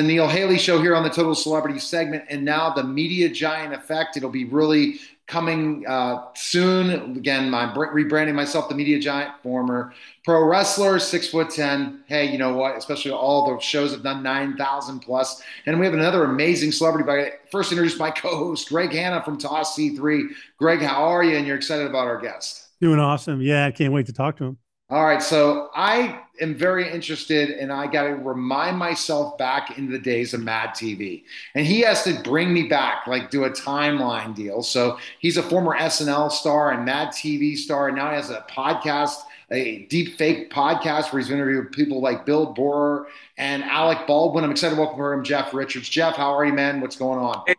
We're back to the Neil Haley Show here on the Total Celebrity segment, and now the Media Giant Effect. It'll be really coming uh, soon. Again, I'm rebranding myself the Media Giant, former pro wrestler, six foot ten. Hey, you know what? Especially all the shows have done nine thousand plus, and we have another amazing celebrity. By first introduced my co-host Greg Hanna from Toss C3. Greg, how are you? And you're excited about our guest? Doing awesome. Yeah, I can't wait to talk to him. All right, so I am very interested, and I got to remind myself back into the days of Mad TV, and he has to bring me back, like do a timeline deal. So he's a former SNL star and Mad TV star, and now he has a podcast, a deep fake podcast where he's interviewed people like Bill Burr and Alec Baldwin. I'm excited to welcome him, Jeff Richards. Jeff, how are you, man? What's going on? Hey,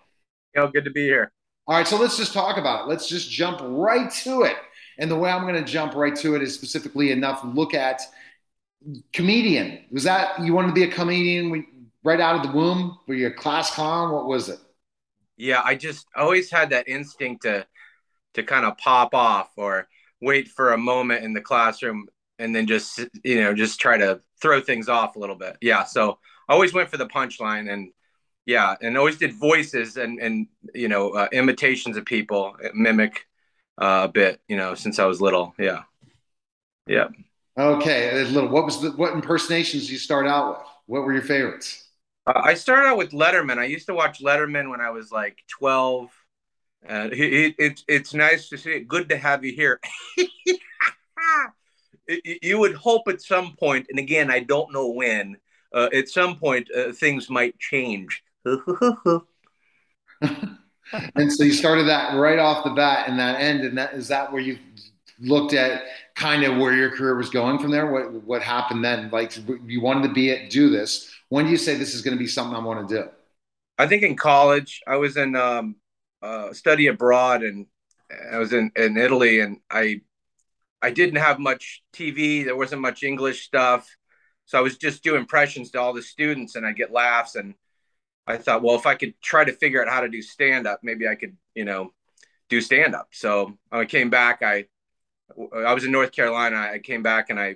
know, good to be here. All right, so let's just talk about it. Let's just jump right to it. And the way I'm going to jump right to it is specifically enough look at comedian. Was that you wanted to be a comedian right out of the womb? Were you a class clown? What was it? Yeah, I just always had that instinct to to kind of pop off or wait for a moment in the classroom and then just you know just try to throw things off a little bit. Yeah, so I always went for the punchline and yeah, and always did voices and and you know uh, imitations of people, mimic uh, a bit, you know, since I was little. Yeah. Yeah. Okay. A little, what was the, what impersonations did you start out with? What were your favorites? Uh, I started out with Letterman. I used to watch Letterman when I was like 12. Uh, it, it, it's nice to see it. Good to have you here. you would hope at some point, and again, I don't know when, uh, at some point, uh, things might change. and so you started that right off the bat and that end and that is that where you looked at kind of where your career was going from there what what happened then like you wanted to be it do this when do you say this is going to be something i want to do i think in college i was in um, uh, study abroad and i was in, in italy and i i didn't have much tv there wasn't much english stuff so i was just doing impressions to all the students and i get laughs and I thought, well, if I could try to figure out how to do stand up, maybe I could, you know, do stand up. So when I came back. I I was in North Carolina. I came back and I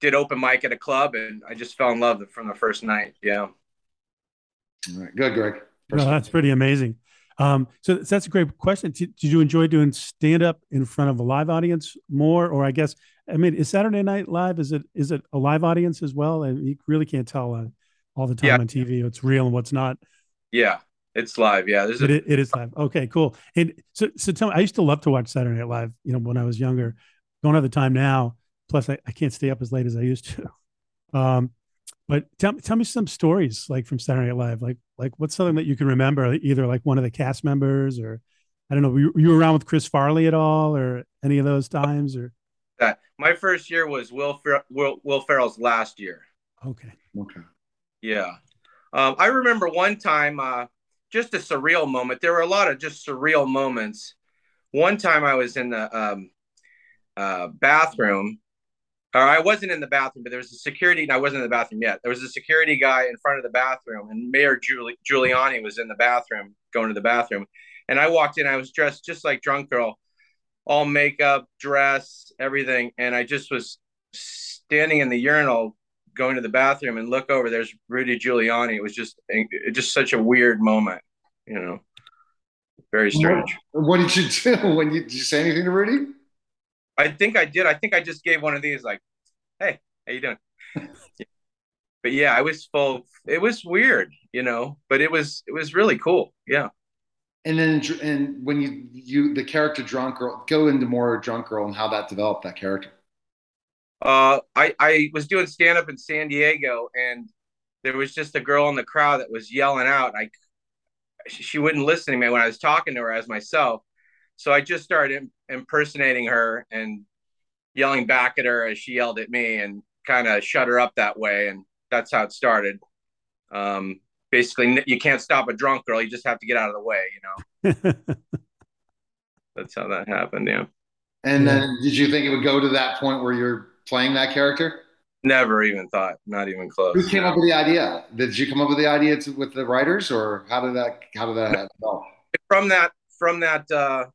did open mic at a club, and I just fell in love from the first night. Yeah. All right. Good, Greg. No, that's pretty amazing. Um, so that's a great question. Did, did you enjoy doing stand up in front of a live audience more, or I guess I mean, is Saturday Night Live? Is it is it a live audience as well? And you really can't tell uh, all the time yeah. on TV. What's real and what's not. Yeah, it's live. Yeah, There's a- it, it is live. Okay, cool. And so, so tell me, I used to love to watch Saturday Night Live. You know, when I was younger, don't have the time now. Plus, I, I can't stay up as late as I used to. Um, but tell tell me some stories like from Saturday Night Live. Like like what's something that you can remember, either like one of the cast members or I don't know. Were you, were you around with Chris Farley at all, or any of those times? Or that my first year was Will Fer- Will, Will Ferrell's last year. Okay. Okay. Yeah. Um, I remember one time, uh, just a surreal moment. There were a lot of just surreal moments. One time I was in the um, uh, bathroom, or I wasn't in the bathroom, but there was a security, and I wasn't in the bathroom yet. There was a security guy in front of the bathroom, and Mayor Giul- Giuliani was in the bathroom, going to the bathroom. And I walked in, I was dressed just like Drunk Girl, all makeup, dress, everything. And I just was standing in the urinal going to the bathroom and look over there's rudy giuliani it was just it, just such a weird moment you know very strange. what, what did you do when you did you say anything to rudy? I think i did. I think i just gave one of these like hey how you doing? But yeah i was full it was weird you know but it was it was really cool. Yeah. And then and when you you the character drunk girl go into more drunk girl and how that developed that character. Uh, I I was doing stand up in San Diego, and there was just a girl in the crowd that was yelling out. I she wouldn't listen to me when I was talking to her as myself, so I just started impersonating her and yelling back at her as she yelled at me, and kind of shut her up that way. And that's how it started. Um, basically, you can't stop a drunk girl; you just have to get out of the way. You know. that's how that happened. Yeah. And then, did you think it would go to that point where you're playing that character? Never even thought, not even close. Who came no. up with the idea? Did you come up with the idea to, with the writers, or how did that how did that happen? From that from that uh,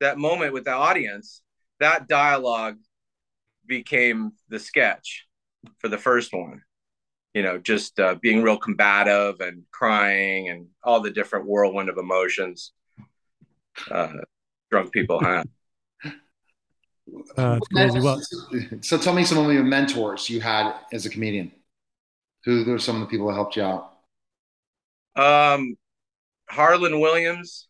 that moment with the audience, that dialogue became the sketch for the first one. you know, just uh, being real combative and crying and all the different whirlwind of emotions uh, drunk people have. Uh, crazy. Well, so tell me some of your mentors you had as a comedian. Who are some of the people that helped you out? Um, Harland Williams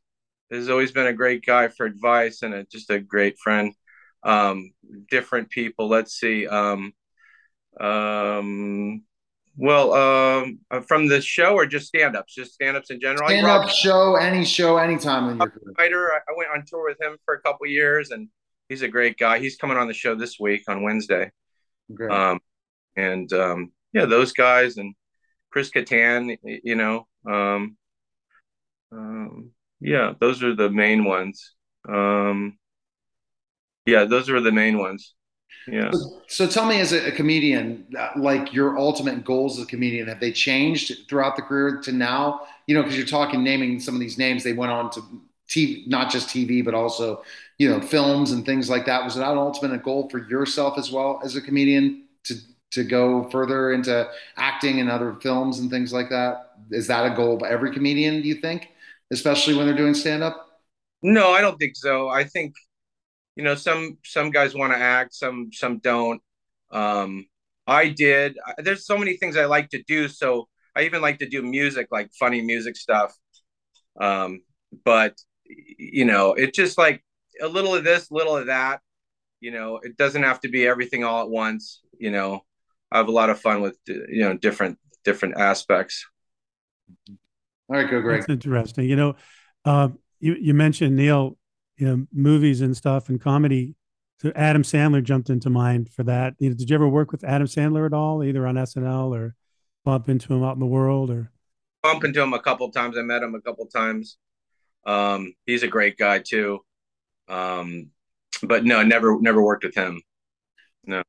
has always been a great guy for advice and a, just a great friend. Um, different people. Let's see. Um, um, well, um, uh, from the show or just stand-ups, just stand-ups in general. Stand-up show, any show, anytime in your career. Writer, I went on tour with him for a couple years, and he's a great guy. He's coming on the show this week on Wednesday. Great. Um, and um, yeah, those guys and Chris Kattan, you know, um, um, yeah, those are the main ones. Um, yeah, those are the main ones. Yeah. So, so tell me, as a, a, comedian, uh, like your ultimate goals as a comedian, have they changed throughout the career to now? You know, because you're talking naming some of these names, they went on to TV, not just TV, but also, you know, films and things like that. Was that an ultimate goal for yourself as well as a comedian to to go further into acting and other films and things like that? Is that a goal of every comedian? Do you think, especially when they're doing stand up? No, I don't think so. I think you know some some guys want to act, some some don't. Um, I did. There's so many things I like to do. So I even like to do music, like funny music stuff. Um, but you know, it's just like a little of this, little of that. You know, it doesn't have to be everything all at once. You know, I have a lot of fun with you know different different aspects. All right, go Greg. That's interesting. You know, uh, you you mentioned Neil, you know, movies and stuff and comedy. So Adam Sandler jumped into mind for that. You know, did you ever work with Adam Sandler at all, either on SNL or bump into him out in the world, or bump into him a couple times? I met him a couple times. Um, he's a great guy too. Um, but no, never never worked with him. No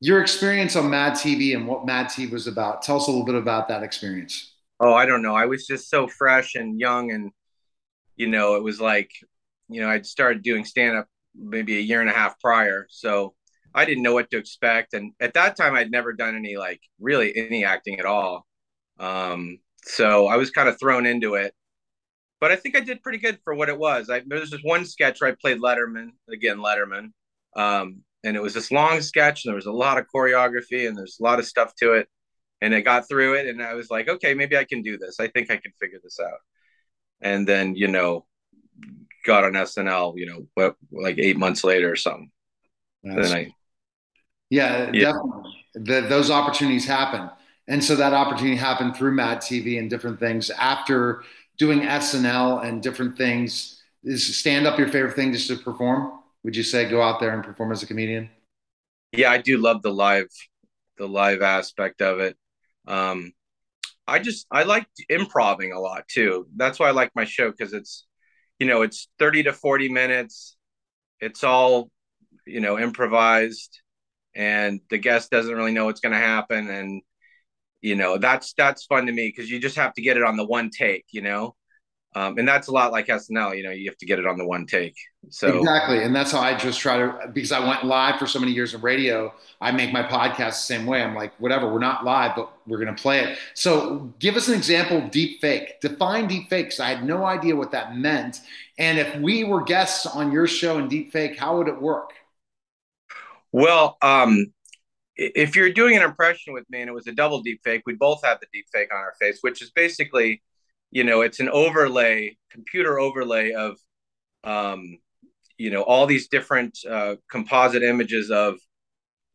your experience on Mad TV and what Mad TV was about. Tell us a little bit about that experience. Oh, I don't know. I was just so fresh and young, and you know, it was like, you know, I'd started doing stand up maybe a year and a half prior, so I didn't know what to expect. And at that time, I'd never done any like really any acting at all. Um, so I was kind of thrown into it. But I think I did pretty good for what it was. I, there was this one sketch where I played Letterman again, Letterman. Um, and it was this long sketch and there was a lot of choreography and there's a lot of stuff to it and I got through it and I was like okay maybe I can do this I think I can figure this out and then you know got on SNL you know what like eight months later or something then I yeah, yeah. definitely the, those opportunities happen and so that opportunity happened through Mad TV and different things after doing SNL and different things is stand up your favorite thing just to perform would you say go out there and perform as a comedian? Yeah, I do love the live, the live aspect of it. Um, I just I like improvising a lot too. That's why I like my show because it's, you know, it's thirty to forty minutes. It's all, you know, improvised, and the guest doesn't really know what's going to happen, and you know that's that's fun to me because you just have to get it on the one take. You know, um, and that's a lot like SNL. You know, you have to get it on the one take. So exactly, and that's how I just try to because I went live for so many years in radio. I make my podcast the same way. I'm like, whatever, we're not live, but we're going to play it. So give us an example of deep fake. Define deep fakes. I had no idea what that meant. And if we were guests on your show in deep fake, how would it work? Well, um, if you're doing an impression with me and it was a double deep fake, we both have the deep fake on our face, which is basically you know it's an overlay computer overlay of um, you know all these different uh, composite images of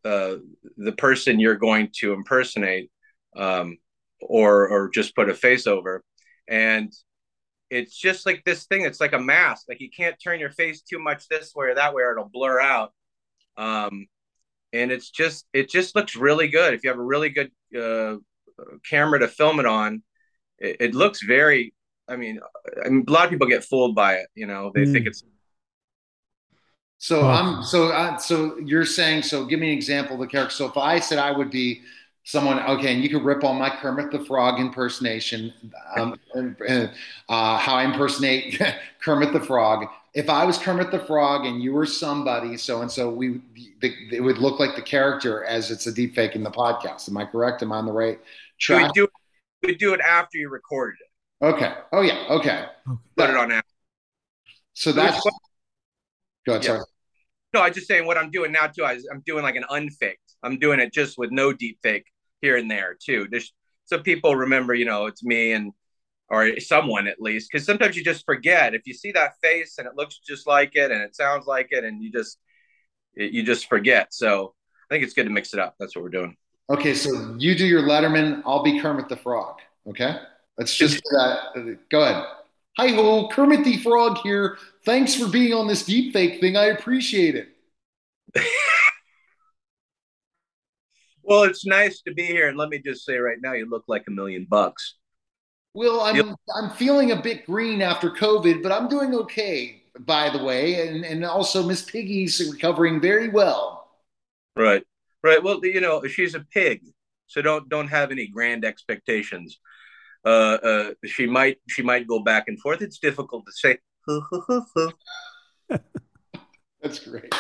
uh, the person you're going to impersonate um, or or just put a face over. And it's just like this thing it's like a mask like you can't turn your face too much this way or that way or it'll blur out. Um, and it's just it just looks really good if you have a really good uh, camera to film it on it, it looks very. I mean, I mean, a lot of people get fooled by it. You know, they mm. think it's. So oh. I'm so uh, so you're saying so. Give me an example of the character. So if I said I would be someone, okay, and you could rip on my Kermit the Frog impersonation, um, and, and, uh, how I impersonate Kermit the Frog. If I was Kermit the Frog and you were somebody, so and so, we the, it would look like the character as it's a deep fake in the podcast. Am I correct? Am I on the right track. We do, we do it after you recorded it. Okay. Oh yeah. Okay. Put it on after. So that's. Go ahead. Yeah. Sorry. No, I'm just saying what I'm doing now too. I, am doing like an unfaked. I'm doing it just with no deep fake here and there too, just so people remember. You know, it's me and or someone at least, because sometimes you just forget. If you see that face and it looks just like it and it sounds like it, and you just you just forget. So I think it's good to mix it up. That's what we're doing. Okay, so you do your Letterman. I'll be Kermit the Frog. Okay, let's just that. Go ahead. Hi ho, Kermit the Frog here. Thanks for being on this deep fake thing. I appreciate it. well, it's nice to be here, and let me just say right now, you look like a million bucks. Well, I'm yep. I'm feeling a bit green after COVID, but I'm doing okay, by the way, and and also Miss Piggy's recovering very well. Right, right. Well, you know, she's a pig, so don't don't have any grand expectations. Uh, uh, she might she might go back and forth. It's difficult to say. That's great.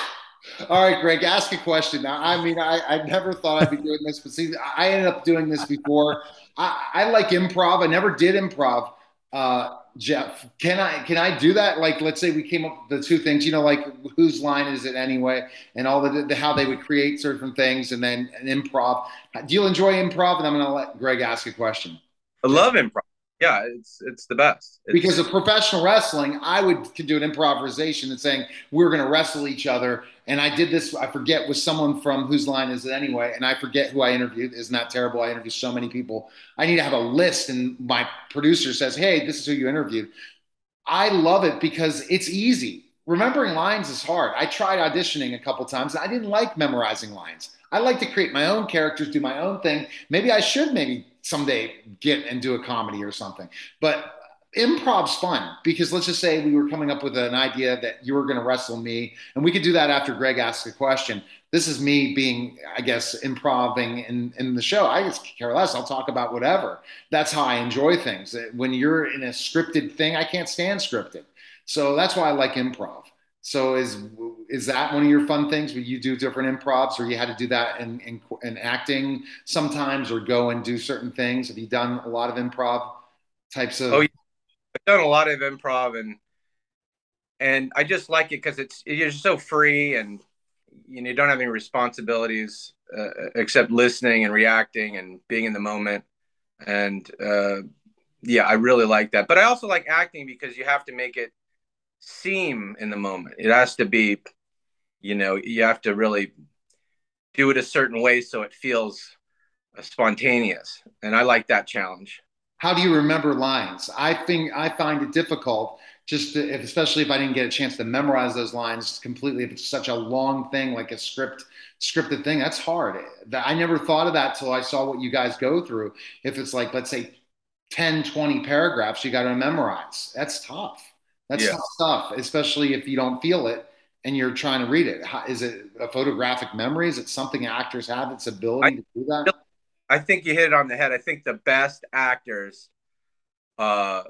All right, Greg, ask a question. Now, I mean, I, I never thought I'd be doing this, but see, I ended up doing this before. I, I like improv. I never did improv. Uh, Jeff, can I can I do that? Like, let's say we came up with the two things, you know, like whose line is it anyway, and all the, the how they would create certain things, and then an improv. Do you enjoy improv? And I'm going to let Greg ask a question. I love improv yeah, it's it's the best. It's, because of professional wrestling, I would could do an improvisation and saying we're going to wrestle each other. And I did this. I forget with someone from whose line is it anyway, and I forget who I interviewed. Isn't that terrible? I interviewed so many people. I need to have a list, and my producer says, "Hey, this is who you interviewed." I love it because it's easy. Remembering lines is hard. I tried auditioning a couple times. and I didn't like memorizing lines. I like to create my own characters, do my own thing. Maybe I should maybe someday get and do a comedy or something. But improv's fun because let's just say we were coming up with an idea that you were going to wrestle me, and we could do that after Greg asks a question. This is me being, I guess, improving in, in the show. I just care less. I'll talk about whatever. That's how I enjoy things. When you're in a scripted thing, I can't stand scripted. So that's why I like improv. So is is that one of your fun things where you do different improvs, or you had to do that in, in, in acting sometimes, or go and do certain things? Have you done a lot of improv types of? Oh, yeah. I've done a lot of improv, and and I just like it because it's you're so free, and you know you don't have any responsibilities uh, except listening and reacting and being in the moment, and uh, yeah, I really like that. But I also like acting because you have to make it seem in the moment. It has to be, you know, you have to really do it a certain way so it feels spontaneous. And I like that challenge. How do you remember lines? I think I find it difficult just to, if, especially if I didn't get a chance to memorize those lines completely. If it's such a long thing, like a script scripted thing, that's hard. I never thought of that till I saw what you guys go through. If it's like, let's say 10, 20 paragraphs, you got to memorize. That's tough. That's yeah. tough stuff, especially if you don't feel it and you're trying to read it. How, is it a photographic memory? Is it something actors have its ability I, to do that? I think you hit it on the head. I think the best actors uh,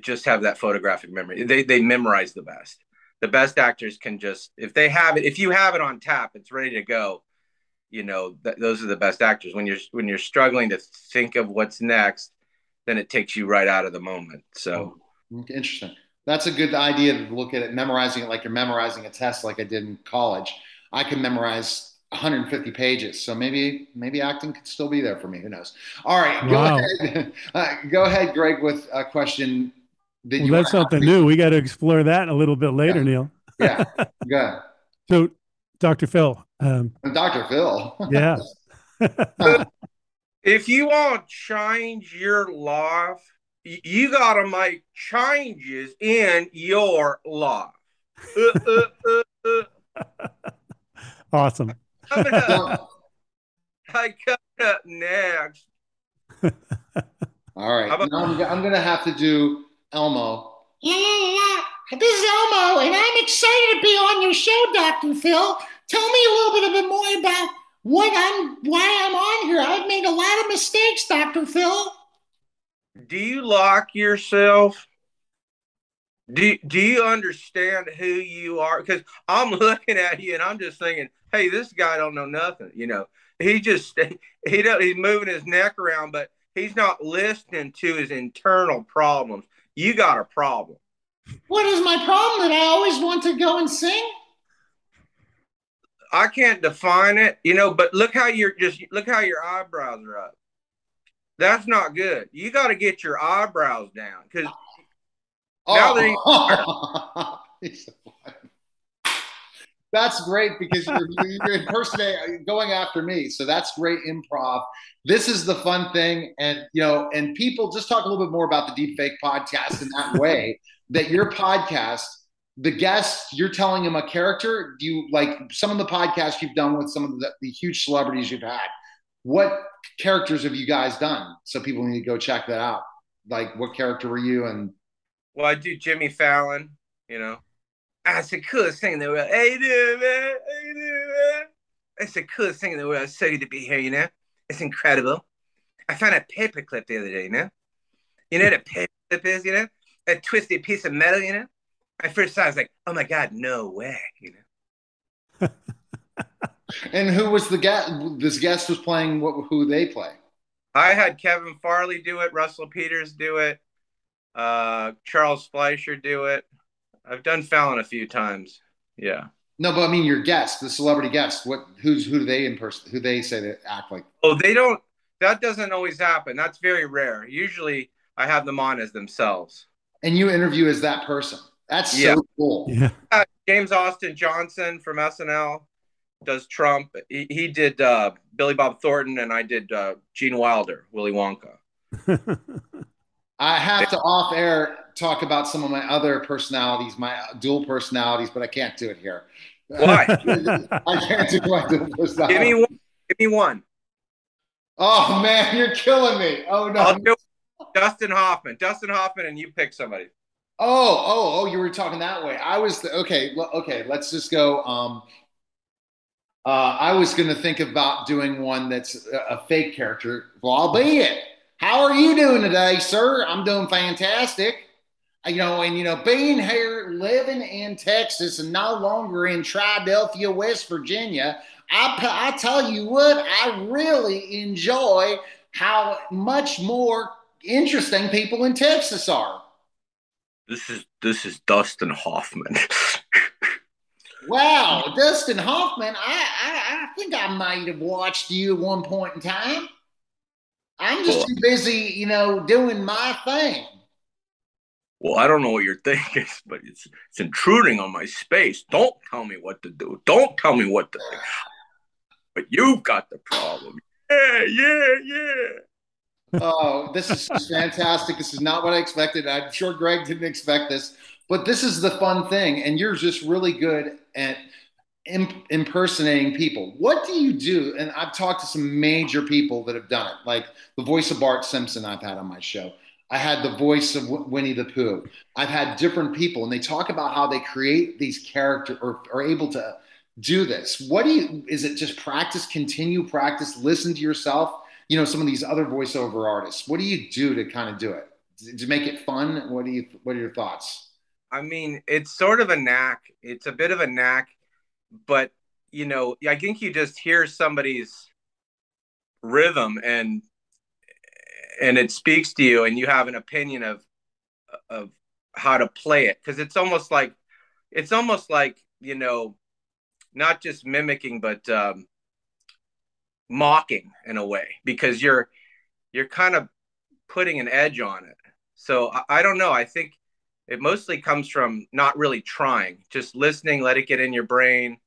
just have that photographic memory. They they memorize the best. The best actors can just if they have it. If you have it on tap, it's ready to go. You know, th- those are the best actors. When you're when you're struggling to think of what's next, then it takes you right out of the moment. So oh, interesting that's a good idea to look at it, memorizing it like you're memorizing a test, like I did in college. I can memorize 150 pages, so maybe maybe acting could still be there for me. Who knows? All right, wow. go ahead, uh, go ahead, Greg, with a question. That well, that's something new. We got to explore that a little bit later, yeah. Neil. yeah, good. So, Dr. Phil. Um, Dr. Phil. yeah. if you want to change your life you gotta make changes in your life. Uh, uh, uh, awesome. Coming up, I coming up next. All right. About- now I'm, I'm going to have to do Elmo. Yeah, yeah, yeah. This is Elmo, and I'm excited to be on your show, Dr. Phil. Tell me a little bit more about what I'm, why I'm on here. I've made a lot of mistakes, Dr. Phil do you like yourself? Do, do you understand who you are? Because I'm looking at you and I'm just thinking, hey, this guy don't know nothing. You know, he just he don't he's moving his neck around, but he's not listening to his internal problems. You got a problem. What is my problem that I always want to go and sing? I can't define it, you know, but look how you're just look how your eyebrows are up. That's not good. You got to get your eyebrows down because oh. now that he, that's great because you're, you're impersonating, uh, going after me. So that's great improv. This is the fun thing, and you know, and people just talk a little bit more about the deep fake podcast in that way. that your podcast, the guests, you're telling them a character. Do you like some of the podcasts you've done with some of the, the huge celebrities you've had? What characters have you guys done? So people need to go check that out. Like, what character were you? And well, I do Jimmy Fallon. You know, that's the coolest thing in the world. Hey, dude, man? How you doing, man? It's the coolest thing in the world. It's so good to be here, you know? It's incredible. I found a paperclip the other day, you know? You know what a paperclip is, you know? A twisted piece of metal, you know? I first saw it, I was like, oh my God, no way, you know? and who was the guest? This guest was playing what, who they play? I had Kevin Farley do it, Russell Peters do it, uh, Charles Fleischer do it. I've done Fallon a few times. Yeah. No, but I mean your guest, the celebrity guest. What? Who's who do they in person? Who they say they act like? Oh, they don't. That doesn't always happen. That's very rare. Usually, I have them on as themselves. And you interview as that person. That's yeah. so cool. Yeah. Uh, James Austin Johnson from SNL does Trump. He, he did uh, Billy Bob Thornton, and I did uh, Gene Wilder, Willy Wonka. I have to off air talk about some of my other personalities, my dual personalities, but I can't do it here. Why? I can't do my dual personality. Give me one. Give me one. Oh man, you're killing me. Oh no. I'll do Dustin Hoffman. Dustin Hoffman, and you pick somebody. Oh, oh, oh! You were talking that way. I was the, okay. Okay, let's just go. Um, uh, I was going to think about doing one that's a, a fake character. Well, be it. How are you doing today, sir? I'm doing fantastic. You know, and you know, being here, living in Texas, and no longer in Triadelphia, West Virginia, I, I tell you what, I really enjoy how much more interesting people in Texas are. This is this is Dustin Hoffman. wow, Dustin Hoffman! I, I I think I might have watched you at one point in time. I'm just well, too busy, you know, doing my thing. Well, I don't know what you're thinking, but it's it's intruding on my space. Don't tell me what to do. Don't tell me what to think. But you've got the problem. Yeah, yeah, yeah. oh, this is fantastic. This is not what I expected. I'm sure Greg didn't expect this, but this is the fun thing. And you're just really good at imp- impersonating people. What do you do? And I've talked to some major people that have done it, like the voice of Bart Simpson I've had on my show. I had the voice of Winnie the Pooh. I've had different people, and they talk about how they create these characters or are able to do this. What do you? Is it just practice, continue practice, listen to yourself? You know, some of these other voiceover artists. What do you do to kind of do it? To make it fun? What do you? What are your thoughts? I mean, it's sort of a knack. It's a bit of a knack but you know, I think you just hear somebody's rhythm and and it speaks to you and you have an opinion of of how to play it. Because it's almost like it's almost like you know not just mimicking but um mocking in a way because you're you're kind of putting an edge on it. So I, I don't know. I think it mostly comes from not really trying just listening let it get in your brain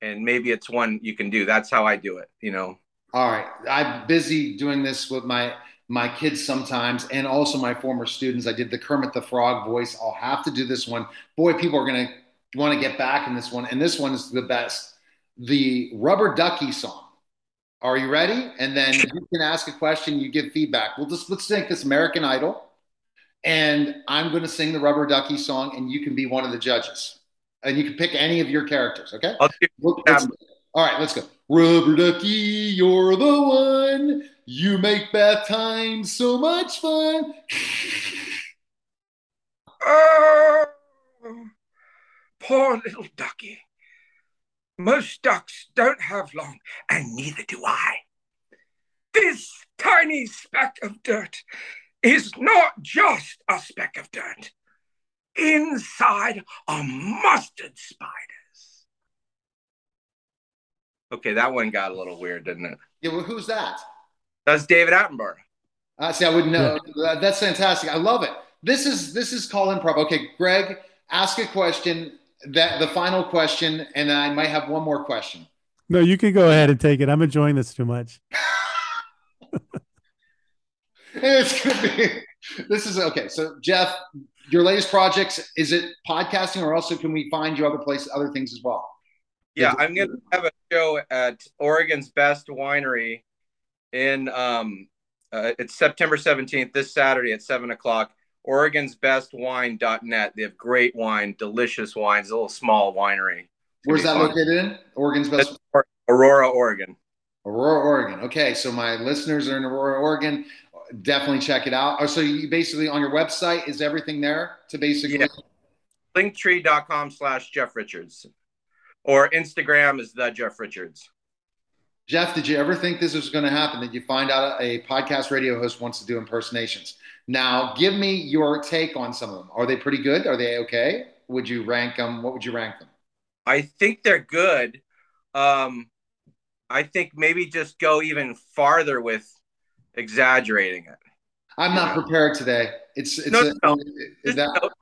and maybe it's one you can do. That's how i do it you know? All right. I'm busy doing this with my my kids sometimes and also my former students. I did the kermit the frog voice. I'll have to do this one. Boy people are to want to get back in this one and this one is the best. The rubber ducky song. Are you ready? And then you can ask a question you give feedback. We'll just let's take this american idol and i'm going to sing the rubber ducky song and you can be one of the judges and you can pick any of your characters. Okay. all right, let's go. Rubber ducky, you're the one. You make bath time so much fun. oh, poor little ducky. Most ducks don't have long, and neither do I. This tiny speck of dirt is not just a speck of dirt. Inside are mustard spiders. Okay, that one got a little weird, didn't it? Yeah, well, who's that? That's David Attenborough. Uh, see, I wouldn't know. Yeah. That's fantastic. I love it. This is this is call improv. Okay, Greg, ask a question. That the final question, and I might have one more question. No, you can go ahead and take it. I'm enjoying this too much. it's gonna be. This is okay. So, Jeff, your latest projects is it podcasting, or also can we find you other places, other things as well? Yeah, I'm gonna have a show at Oregon's Best Winery in um, uh, it's September 17th, this Saturday at seven o'clock. Oregon's Best Wine.net. They have great wine, delicious wines. A little small winery. Where's that fun. located in? Oregon's Best. Aurora, Oregon. Aurora, Oregon. Okay, so my listeners are in Aurora, Oregon. Definitely check it out. Oh, so you basically on your website is everything there to basically. Yeah. Linktree.com slash Jeff Richards, or Instagram is the Jeff Richards. Jeff, did you ever think this was going to happen? That you find out a podcast radio host wants to do impersonations? Now, give me your take on some of them. Are they pretty good? Are they okay? Would you rank them? What would you rank them? I think they're good. Um, I think maybe just go even farther with exaggerating it. I'm not prepared today. It's it's no, a, no. Just, that, a note.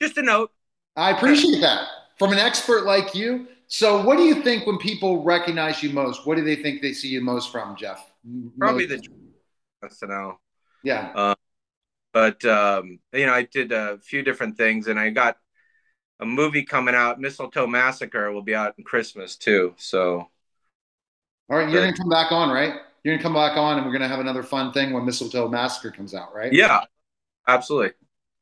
just a note. I appreciate that from an expert like you. So, what do you think when people recognize you most? What do they think they see you most from, Jeff? Probably most? the SNL. Yeah. Uh, but um, you know, I did a few different things, and I got a movie coming out. Mistletoe Massacre will be out in Christmas too. So, all right, you're gonna come back on, right? You're gonna come back on, and we're gonna have another fun thing when Mistletoe Massacre comes out, right? Yeah, absolutely.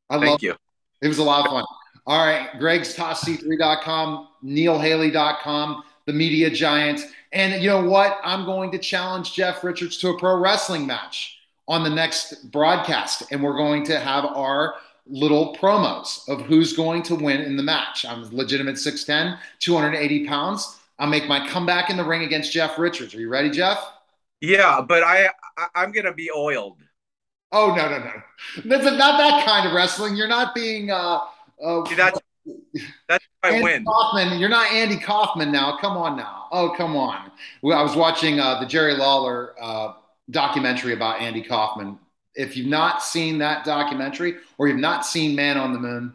I Thank love you. It. it was a lot of fun. All right, Greg's tossc3.com, neilhaley.com, the media giants. And you know what? I'm going to challenge Jeff Richards to a pro wrestling match on the next broadcast. And we're going to have our little promos of who's going to win in the match. I'm legitimate 6'10, 280 pounds. I'll make my comeback in the ring against Jeff Richards. Are you ready, Jeff? Yeah, but I, I am gonna be oiled. Oh no no no! That's a, not that kind of wrestling. You're not being. Uh, uh, See, that's that's Andy win. Kaufman, you're not Andy Kaufman now. Come on now. Oh come on. Well, I was watching uh, the Jerry Lawler uh, documentary about Andy Kaufman. If you've not seen that documentary or you've not seen Man on the Moon,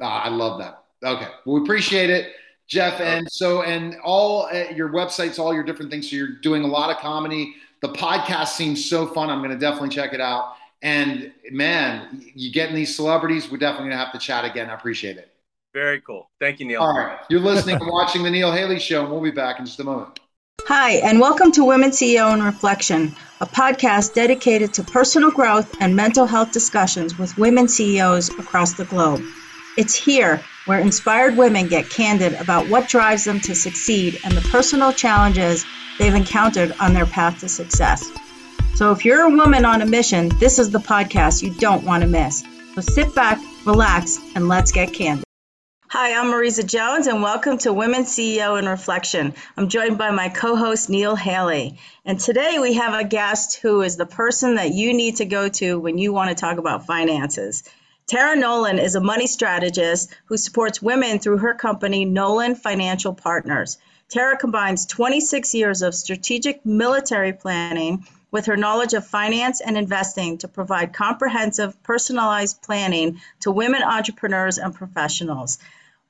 uh, I love that. Okay, well, we appreciate it, Jeff. And so, and all uh, your websites, all your different things. So you're doing a lot of comedy. The podcast seems so fun. I'm going to definitely check it out. And man, you getting these celebrities, we're definitely going to have to chat again. I appreciate it. Very cool. Thank you, Neil. All right. You're listening and watching The Neil Haley Show, and we'll be back in just a moment. Hi, and welcome to Women CEO in Reflection, a podcast dedicated to personal growth and mental health discussions with women CEOs across the globe. It's here where inspired women get candid about what drives them to succeed and the personal challenges they've encountered on their path to success. So, if you're a woman on a mission, this is the podcast you don't want to miss. So, sit back, relax, and let's get candid. Hi, I'm Marisa Jones, and welcome to Women CEO in Reflection. I'm joined by my co host, Neil Haley. And today we have a guest who is the person that you need to go to when you want to talk about finances. Tara Nolan is a money strategist who supports women through her company, Nolan Financial Partners. Tara combines 26 years of strategic military planning with her knowledge of finance and investing to provide comprehensive, personalized planning to women entrepreneurs and professionals.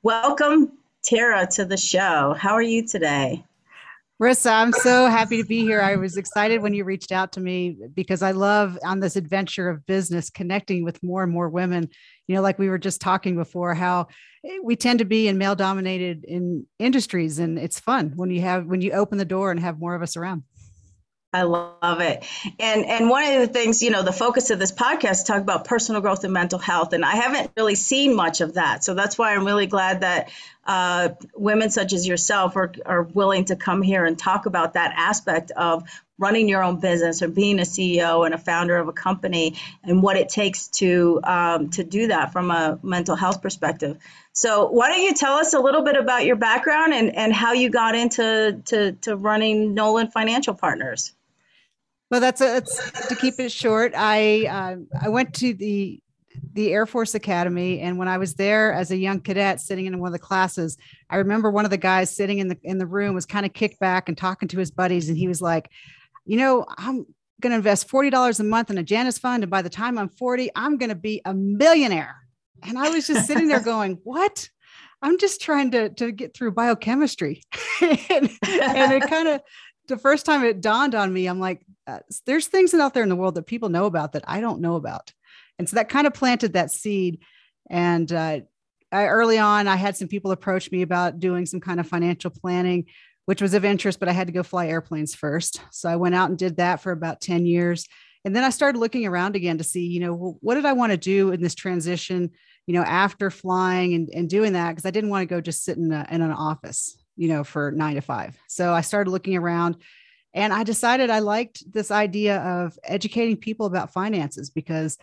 Welcome, Tara, to the show. How are you today? Rissa, I'm so happy to be here. I was excited when you reached out to me because I love on this adventure of business connecting with more and more women. You know, like we were just talking before, how eh, we tend to be in male dominated in industries, and it's fun when you have when you open the door and have more of us around. I love it. And and one of the things, you know, the focus of this podcast talk about personal growth and mental health. And I haven't really seen much of that. So that's why I'm really glad that uh, women such as yourself are, are willing to come here and talk about that aspect of running your own business or being a CEO and a founder of a company and what it takes to um, to do that from a mental health perspective. So why don't you tell us a little bit about your background and, and how you got into to, to running Nolan Financial Partners? Well, that's, a, that's to keep it short. I uh, I went to the the Air Force Academy, and when I was there as a young cadet, sitting in one of the classes, I remember one of the guys sitting in the in the room was kind of kicked back and talking to his buddies, and he was like, "You know, I'm going to invest forty dollars a month in a Janus fund, and by the time I'm forty, I'm going to be a millionaire." And I was just sitting there going, "What?" I'm just trying to to get through biochemistry, and, and it kind of the first time it dawned on me, I'm like, uh, there's things out there in the world that people know about that I don't know about. And so that kind of planted that seed. And uh, I, early on, I had some people approach me about doing some kind of financial planning, which was of interest, but I had to go fly airplanes first. So I went out and did that for about 10 years. And then I started looking around again to see, you know, well, what did I want to do in this transition, you know, after flying and, and doing that? Because I didn't want to go just sit in, a, in an office, you know, for nine to five. So I started looking around and I decided I liked this idea of educating people about finances because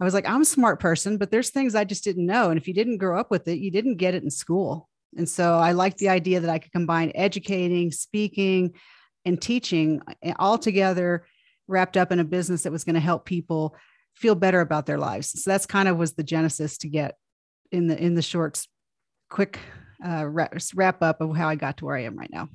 I was like, I'm a smart person, but there's things I just didn't know. And if you didn't grow up with it, you didn't get it in school. And so I liked the idea that I could combine educating, speaking, and teaching eh, all together, wrapped up in a business that was going to help people feel better about their lives. So that's kind of was the genesis to get in the in the shorts, quick uh, wrap up of how I got to where I am right now.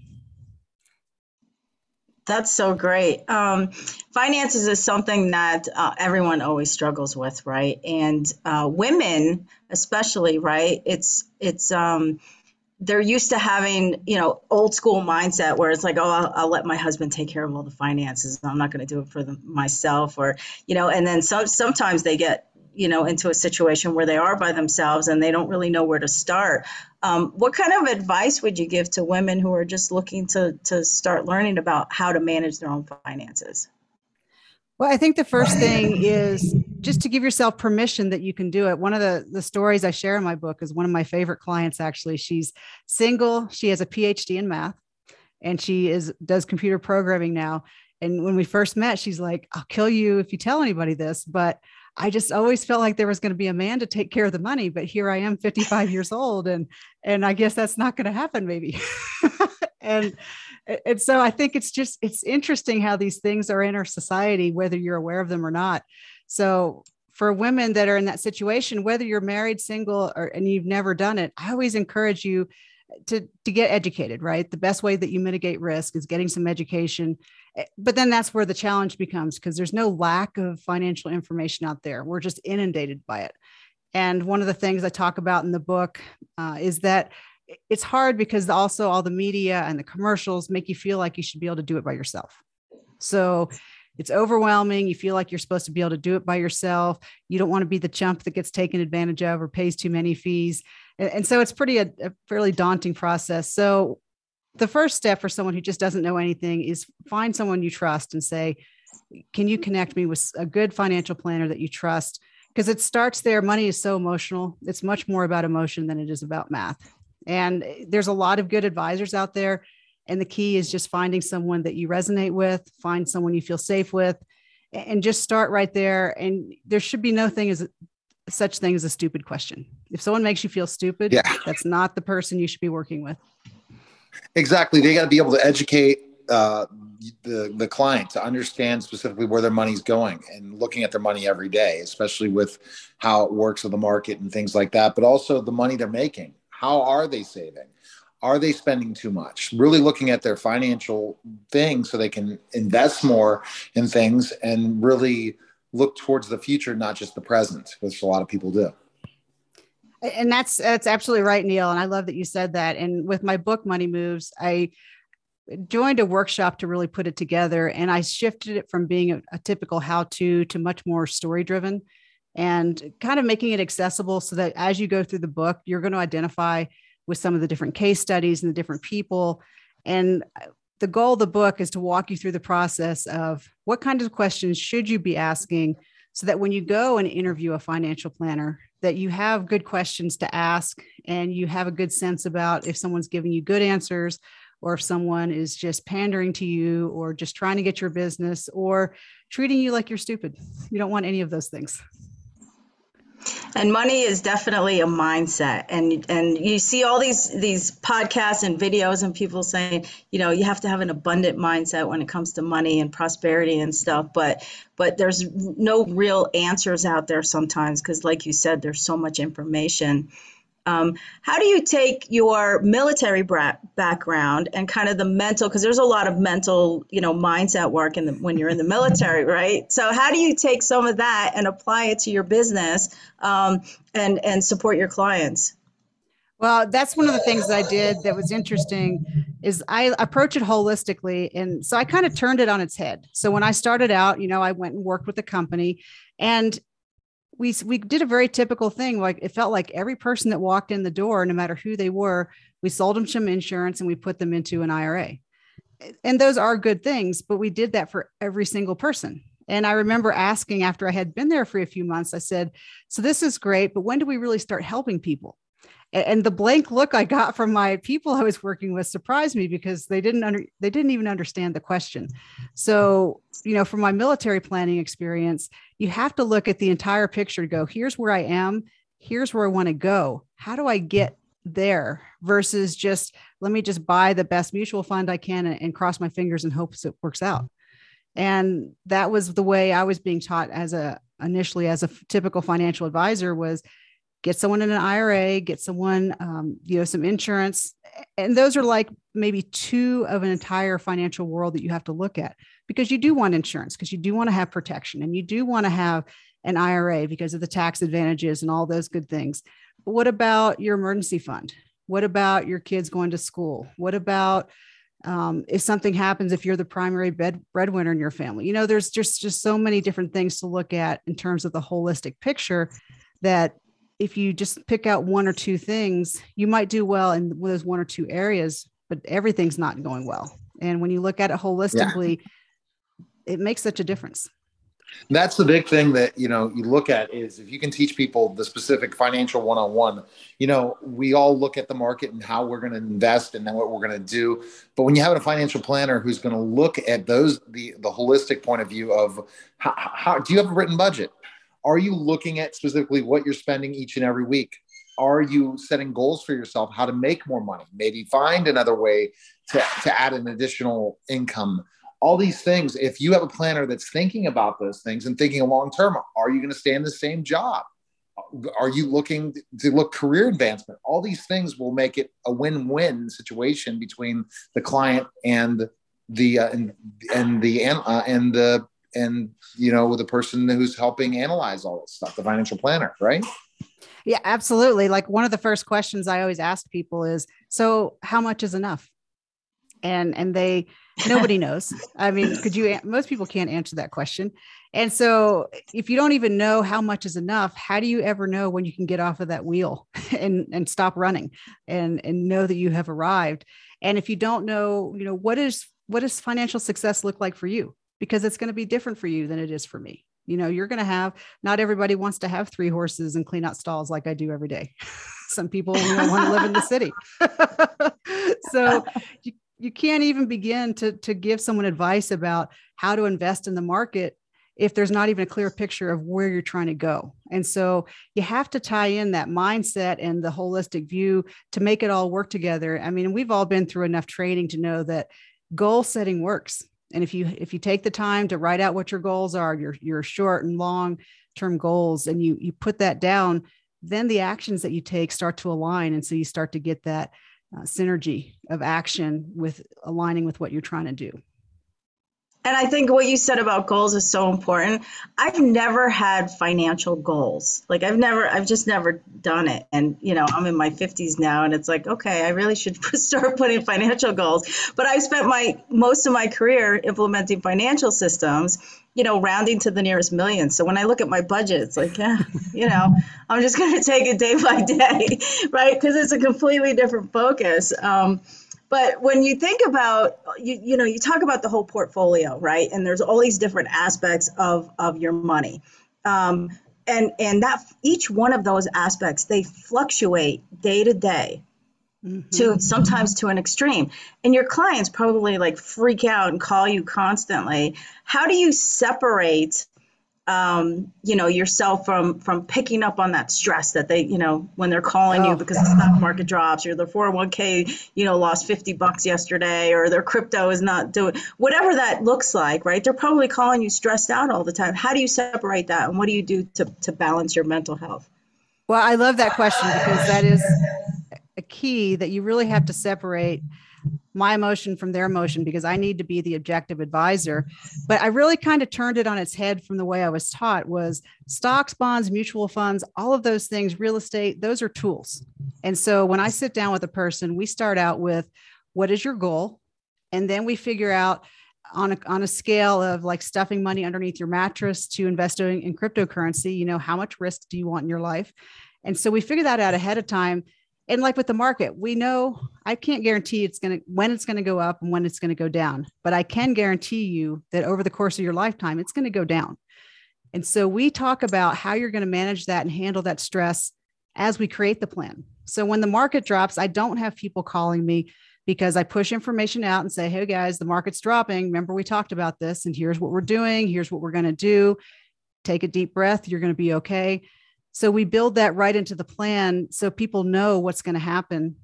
That's so great. Um, finances is something that uh, everyone always struggles with, right? And uh, women, especially, right? It's it's um, they're used to having you know old school mindset where it's like, oh, I'll, I'll let my husband take care of all the finances. I'm not going to do it for them myself, or you know. And then some sometimes they get you know into a situation where they are by themselves and they don't really know where to start um, what kind of advice would you give to women who are just looking to to start learning about how to manage their own finances well, I think the first thing is just to give yourself permission that you can do it. One of the, the stories I share in my book is one of my favorite clients, actually. She's single, she has a PhD in math, and she is does computer programming now. And when we first met, she's like, I'll kill you if you tell anybody this, but I just always felt like there was going to be a man to take care of the money, but here I am 55 years old and and I guess that's not going to happen maybe. and and so I think it's just it's interesting how these things are in our society whether you're aware of them or not. So for women that are in that situation whether you're married, single or and you've never done it, I always encourage you to to get educated, right? The best way that you mitigate risk is getting some education Eh, but then that's where the challenge becomes because there's no lack of financial information out there. We're just inundated by it. And one of the things I talk about in the book uh, is that it's hard because also all the media and the commercials make you feel like you should be able to do it by yourself. So it's overwhelming. You feel like you're supposed to be able to do it by yourself. You don't want to be the chump that gets taken advantage of or pays too many fees. And, and so it's pretty a, a fairly daunting process. So the first step for someone who just doesn't know anything is find someone you trust and say, can you connect me with a good financial planner that you trust? Because it starts there. Money is so emotional. It's much more about emotion than it is about math. And there's a lot of good advisors out there. And the key is just finding someone that you resonate with, find someone you feel safe with, and just start right there. And there should be no thing as such thing as a stupid question. If someone makes you feel stupid, yeah. that's not the person you should be working with. Exactly. They got to be able to educate uh, the the client to understand specifically where their money's going and looking at their money every day, especially with how it works with the market and things like that. But also the money they're making. How are they saving? Are they spending too much? Really looking at their financial things so they can invest more in things and really look towards the future, not just the present, which a lot of people do. And that's that's absolutely right neil. And i love that you said that. And with my book money moves i joined a workshop to really put it together and i shifted it from being a, a typical how to much more story driven and kind of making it accessible so that as you go through the book you're going to identify with some of the different case studies and the different people. And the goal of the book is to walk you through the process of what kind of questions should you be asking so that when you go and interview a financial planner that you have good questions to ask and you have a good sense about if someone's giving you good answers or if someone is just pandering to you or just trying to get your business or treating you like you're stupid. You don't want any of those things. And money is definitely a mindset. And and you see all these these podcasts and videos and people saying, you know, you have to have an abundant mindset when it comes to money and prosperity and stuff. But but there's no real answers out there sometimes because like you said, there's so much information. Um, how do you take your military background and kind of the mental, because there's a lot of mental, you know, mindset work in the, when you're in the military, right? So how do you take some of that and apply it to your business um, and and support your clients? Well, that's one of the things I did that was interesting is I approach it holistically. And so I kind of turned it on its head. So when I started out, you know, I went and worked with the company and we we did a very typical thing. Like it felt like every person that walked in the door, no matter who they were, we sold them some insurance and we put them into an IRA. And those are good things, but we did that for every single person. And I remember asking after I had been there for a few months, I said, So this is great, but when do we really start helping people? And the blank look I got from my people I was working with surprised me because they didn't under, they didn't even understand the question. So, you know, from my military planning experience, you have to look at the entire picture to go, here's where I am, here's where I want to go. How do I get there versus just let me just buy the best mutual fund I can and, and cross my fingers and hopes it works out. And that was the way I was being taught as a initially as a typical financial advisor was get someone in an IRA, get someone, um, you know, some insurance. And those are like maybe two of an entire financial world that you have to look at because you do want insurance, because you do want to have protection and you do want to have an IRA because of the tax advantages and all those good things. But what about your emergency fund? What about your kids going to school? What about um, if something happens if you're the primary bed, breadwinner in your family? You know, there's just just so many different things to look at in terms of the holistic picture that if you just pick out one or two things, you might do well in those one or two areas, but everything's not going well. And when you look at it holistically, yeah. it makes such a difference. That's the big thing that you know you look at is if you can teach people the specific financial one-on-one. You know, we all look at the market and how we're going to invest and then what we're going to do. But when you have a financial planner who's going to look at those the the holistic point of view of how, how do you have a written budget? Are you looking at specifically what you're spending each and every week? Are you setting goals for yourself how to make more money? Maybe find another way to, to add an additional income. All these things, if you have a planner that's thinking about those things and thinking long term, are you going to stay in the same job? Are you looking to look career advancement? All these things will make it a win-win situation between the client and the uh, and, and the uh, and the and you know the person who's helping analyze all this stuff the financial planner right? Yeah absolutely. Like one of the first questions i always ask people is so how much is enough? And and they nobody knows. I mean could you most people can't answer that question. And so if you don't even know how much is enough how do you ever know when you can get off of that wheel and and stop running and and know that you have arrived? And if you don't know you know what is what does financial success look like for you because it's going to be different for you than it is for me. You know, you're going to have, not everybody wants to have three horses and clean out stalls like I do every day. Some people you know, want to live in the city. so you, you can't even begin to, to give someone advice about how to invest in the market if there's not even a clear picture of where you're trying to go. And so you have to tie in that mindset and the holistic view to make it all work together. I mean, we've all been through enough training to know that goal setting works and if you if you take the time to write out what your goals are your your short and long term goals and you you put that down then the actions that you take start to align. And so you start to get that uh, synergy of action with aligning with what you're trying to do and I think what you said about goals is so important. I've never had financial goals. Like I've never, I've just never done it. And you know, I'm in my 50s now, and it's like, okay, I really should start putting financial goals. But I've spent my most of my career implementing financial systems. You know, rounding to the nearest million. So when I look at my budget, it's like, yeah, you know, I'm just going to take it day by day, right? Because it's a completely different focus. Um, but when you think about you, you know, you talk about the whole portfolio, right? And there's all these different aspects of of your money. Um, and and that each one of those aspects they fluctuate day to day mm-hmm. to sometimes to an extreme. And your clients probably like freak out and call you constantly. How do you separate um, you know yourself from from picking up on that stress that they you know when they're calling oh. you because the stock market drops or their 401k you know lost 50 bucks yesterday or their crypto is not doing whatever that looks like right? They're probably calling you stressed out all the time. How do you separate that and what do you do to, to balance your mental health? Well i love that question because that is a key that you really have to separate my emotion from their emotion because I need to be the objective advisor. But I really kind of turned it on its head from the way I was taught was stocks, bonds, mutual funds, all of those things, real estate, those are tools. And so when I sit down with a person, we start out with what is your goal? And then we figure out on a, on a scale of like stuffing money underneath your mattress to investing in cryptocurrency, you know, how much risk do you want in your life? And so we figure that out ahead of time and like with the market we know i can't guarantee it's going to when it's going to go up and when it's going to go down but i can guarantee you that over the course of your lifetime it's going to go down. And so we talk about how you're going to manage that and handle that stress as we create the plan. So when the market drops i don't have people calling me because i push information out and say hey guys the market's dropping. Remember we talked about this and here's what we're doing. Here's what we're going to do. Take a deep breath. You're going to be okay so we build that right into the plan so people know what's going to happen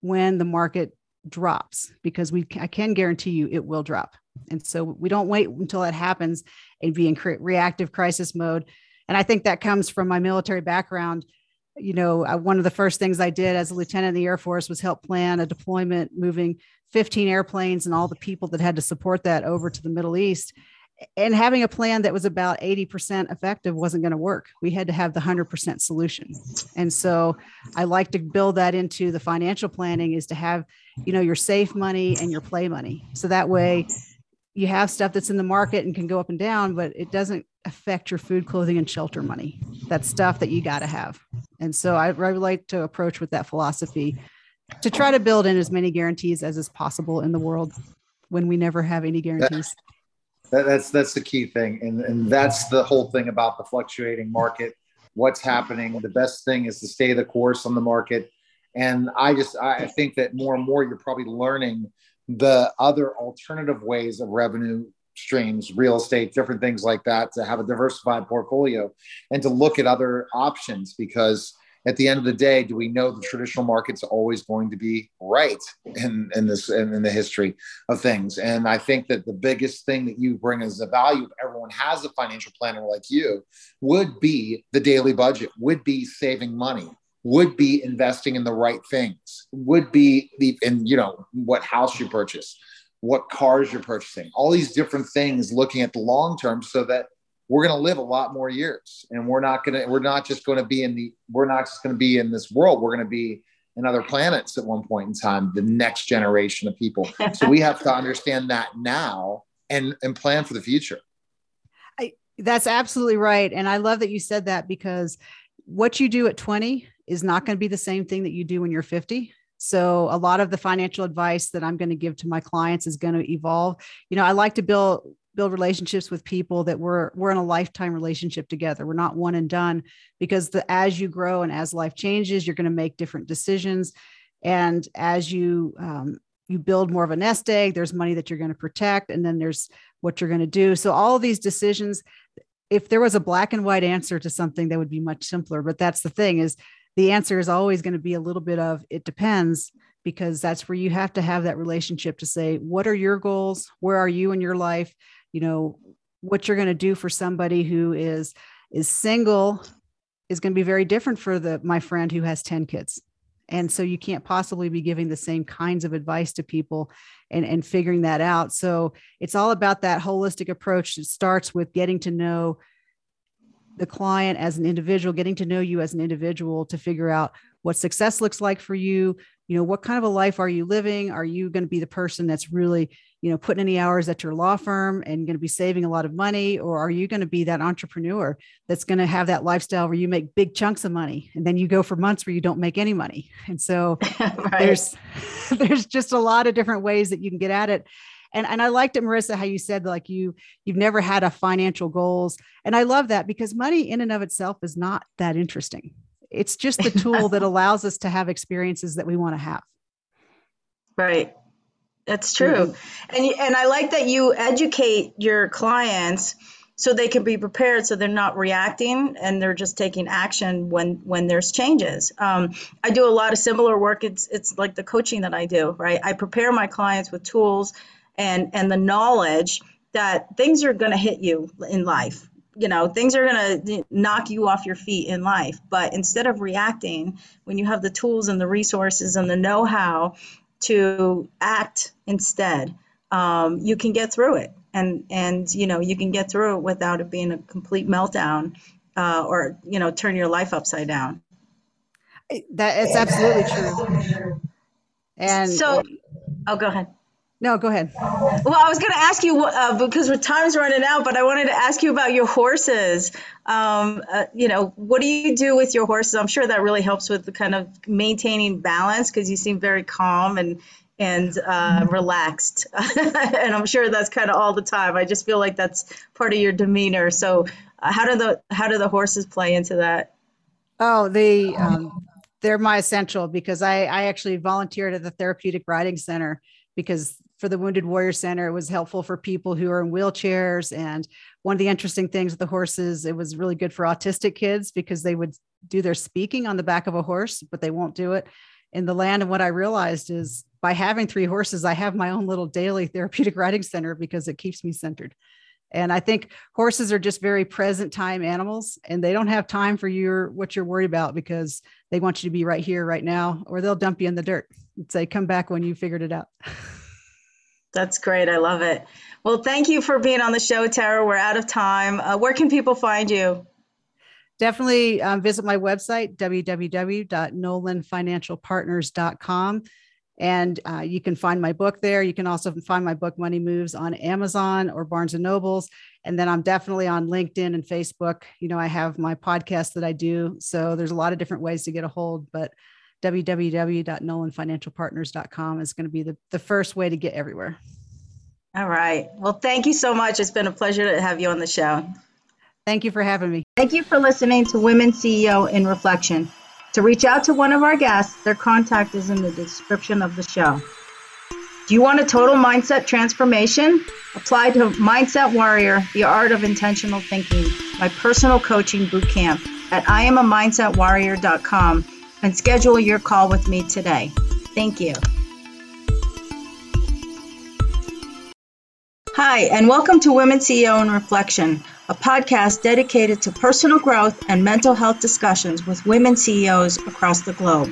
when the market drops because we I can guarantee you it will drop. And so we don't wait until it happens and be in reactive crisis mode. And I think that comes from my military background. You know, one of the first things I did as a lieutenant in the Air Force was help plan a deployment moving 15 airplanes and all the people that had to support that over to the Middle East and having a plan that was about 80% effective wasn't going to work. We had to have the 100% solution. And so I like to build that into the financial planning is to have, you know, your safe money and your play money. So that way you have stuff that's in the market and can go up and down, but it doesn't affect your food, clothing, and shelter money. That's stuff that you got to have. And so I, I like to approach with that philosophy to try to build in as many guarantees as is possible in the world when we never have any guarantees. That, that's that's the key thing, and and that's the whole thing about the fluctuating market. What's happening? The best thing is to stay the course on the market, and I just I think that more and more you're probably learning the other alternative ways of revenue streams, real estate, different things like that, to have a diversified portfolio and to look at other options because at the end of the day, do we know the traditional market's always going to be right in, in this in, in the history of things? And I think that the biggest thing that you bring as a value if everyone has a financial planner like you would be the daily budget, would be saving money, would be investing in the right things, would be the in you know what house you purchase, what cars you're purchasing, all these different things, looking at the long term so that we're going to live a lot more years and we're not going to we're not just going to be in the we're not just going to be in this world. We're going to be in other planets at one point in time the next generation of people. So we have to understand that now and and plan for the future. I, that's absolutely right and i love that you said that because what you do at 20 is not going to be the same thing that you do when you're 50 so a lot of the financial advice that I'm going to give to my clients is going to evolve. You know, I like to build build relationships with people that we're we're in a lifetime relationship together. We're not one and done because the as you grow and as life changes you're going to make different decisions. And as you um, you build more of a nest egg there's money that you're going to protect and then there's what you're going to do. So all these decisions if there was a black and white answer to something that would be much simpler. But that's the thing is the answer is always going to be a little bit of it depends because that's where you have to have that relationship to say what are your goals? Where are you in your life you know what you're going to do for somebody who is is single is going to be very different for the my friend who has 10 kids. And so you can't possibly be giving the same kinds of advice to people and, and figuring that out. So it's all about that holistic approach it starts with getting to know the client as an individual getting to know you as an individual to figure out what success looks like for you you know what kind of a life are you living? Are you going to be the person that's really you know putting any hours at your law firm and going to be saving a lot of money? Or are you going to be that entrepreneur that's going to have that lifestyle where you make big chunks of money and then you go for months where you don't make any money? And so right. there's there's just a lot of different ways that you can get at it. And and I liked it, Marisa, how you said like you you've never had a financial goals, and I love that because money in and of itself is not that interesting it's just the tool that allows us to have experiences that we want to have. Right. That's true. Mm-hmm. And and I like that you educate your clients so they can be prepared so they're not reacting and they're just taking action when when there's changes um, i do a lot of similar work it's it's like the coaching that i do right i prepare my clients with tools and and the knowledge that things are going to hit you in life you know things are going to knock you off your feet in life. But instead of reacting when you have the tools and the resources and the know-how to act instead um, you can get through it. And and you know you can get through it without it being a complete meltdown uh, or you know turn your life upside down. That it's absolutely true. And so oh go ahead no go ahead well i was going to ask you uh, because with time's running out but i wanted to ask you about your horses um, uh, you know what do you do with your horses i'm sure that really helps with the kind of maintaining balance because you seem very calm and and uh, relaxed. and I'm sure that's kind of all the time. I just feel like that's part of your demeanor. So, uh, how do the how do the horses play into that? Oh, they um, they're my essential because I I actually volunteered at the Therapeutic Riding Center because for the Wounded Warrior Center it was helpful for people who are in wheelchairs and one of the interesting things with the horses it was really good for autistic kids because they would do their speaking on the back of a horse but they won't do it in the land and what I realized is by having three horses, I have my own little daily therapeutic riding center because it keeps me centered. And I think horses are just very present time animals and they don't have time for your what you're worried about because they want you to be right here, right now, or they'll dump you in the dirt and say, come back when you figured it out. That's great. I love it. Well, thank you for being on the show, Tara. We're out of time. Uh, where can people find you? Definitely um, visit my website, www.nolanfinancialpartners.com. And uh, you can find my book there. You can also find my book, Money Moves, on Amazon or Barnes and Nobles. And then I'm definitely on LinkedIn and Facebook. You know, I have my podcast that I do. So there's a lot of different ways to get a hold, but www.nolanfinancialpartners.com is going to be the, the first way to get everywhere. All right. Well, thank you so much. It's been a pleasure to have you on the show. Thank you for having me. Thank you for listening to Women CEO in Reflection. To reach out to one of our guests, their contact is in the description of the show. Do you want a total mindset transformation? Apply to Mindset Warrior, the art of intentional thinking, my personal coaching boot camp at iamamindsetwarrior.com and schedule your call with me today. Thank you. Hi, and welcome to Women CEO in Reflection a podcast dedicated to personal growth and mental health discussions with women CEOs across the globe.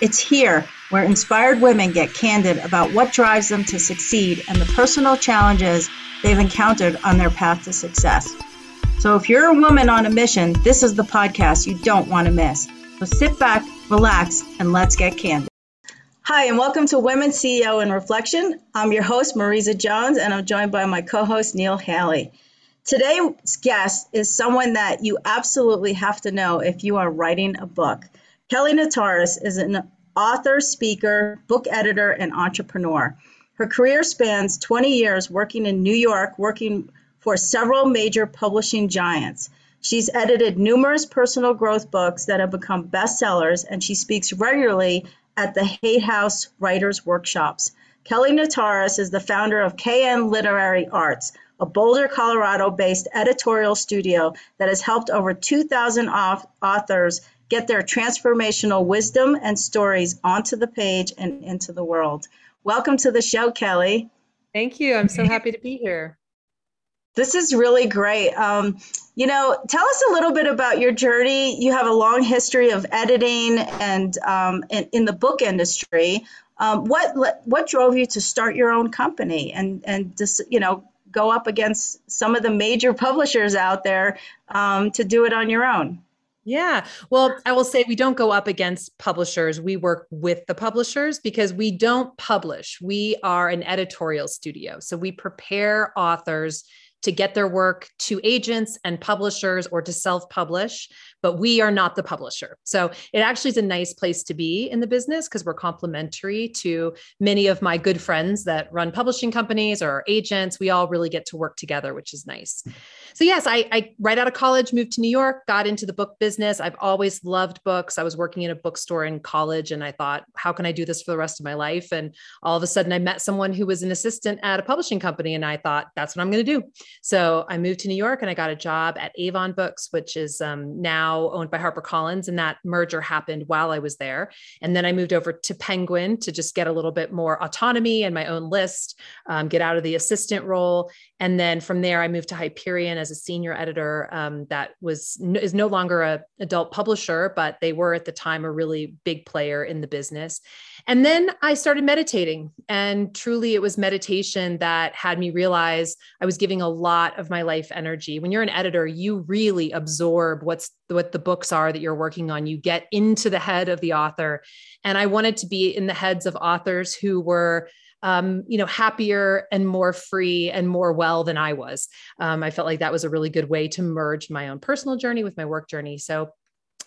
It's here where inspired women get candid about what drives them to succeed and the personal challenges they've encountered on their path to success. So, if you're a woman on a mission, this is the podcast you don't want to miss. So, sit back, relax, and let's get candid. Hi, and welcome to Women CEO in Reflection. I'm your host, Marisa Jones, and I'm joined by my co host, Neil Haley. Today's guest is someone that you absolutely have to know if you are writing a book. Kelly Notaras is an author, speaker, book editor, and entrepreneur. Her career spans 20 years working in New York, working for several major publishing giants. She's edited numerous personal growth books that have become bestsellers, and she speaks regularly at the Hay House Writers Workshops. Kelly Notaras is the founder of KN Literary Arts, a Boulder, Colorado based editorial studio that has helped over 2,000 authors get their transformational wisdom and stories onto the page and into the world. Welcome to the show, Kelly. Thank you. I'm so happy to be here. This is really great. Um, you know, tell us a little bit about your journey. You have a long history of editing and um, in, in, the book industry. Um, what what drove you to start your own company and and just you know go up against some of the major publishers out there um, to do it on your own. Yeah. Well, I will say we don't go up against publishers. We work with the publishers because we don't publish. We are an editorial studio. So we prepare authors to get their work to agents and publishers or to self publish, but we are not the publisher. So it actually is a nice place to be in the business because we're complementary to many of my good friends that run publishing companies or agents. We all really get to work together, which is nice. So, yes, I, I right out of college moved to New York, got into the book business. I've always loved books. I was working in a bookstore in college and I thought, how can I do this for the rest of my life? And all of a sudden, I met someone who was an assistant at a publishing company and I thought, that's what I'm going to do. So I moved to New York and I got a job at Avon Books, which is um, now owned by HarperCollins. And that merger happened while I was there. And then I moved over to Penguin to just get a little bit more autonomy and my own list, um, get out of the assistant role. And then from there, I moved to Hyperion as a senior editor. Um, that was is no longer a adult publisher, but they were at the time a really big player in the business. And then I started meditating, and truly, it was meditation that had me realize I was giving a lot of my life energy. When you're an editor, you really absorb what's what the books are that you're working on. You get into the head of the author, and I wanted to be in the heads of authors who were um, you know, happier and more free and more well than I was. Um, I felt like that was a really good way to merge my own personal journey with my work journey. So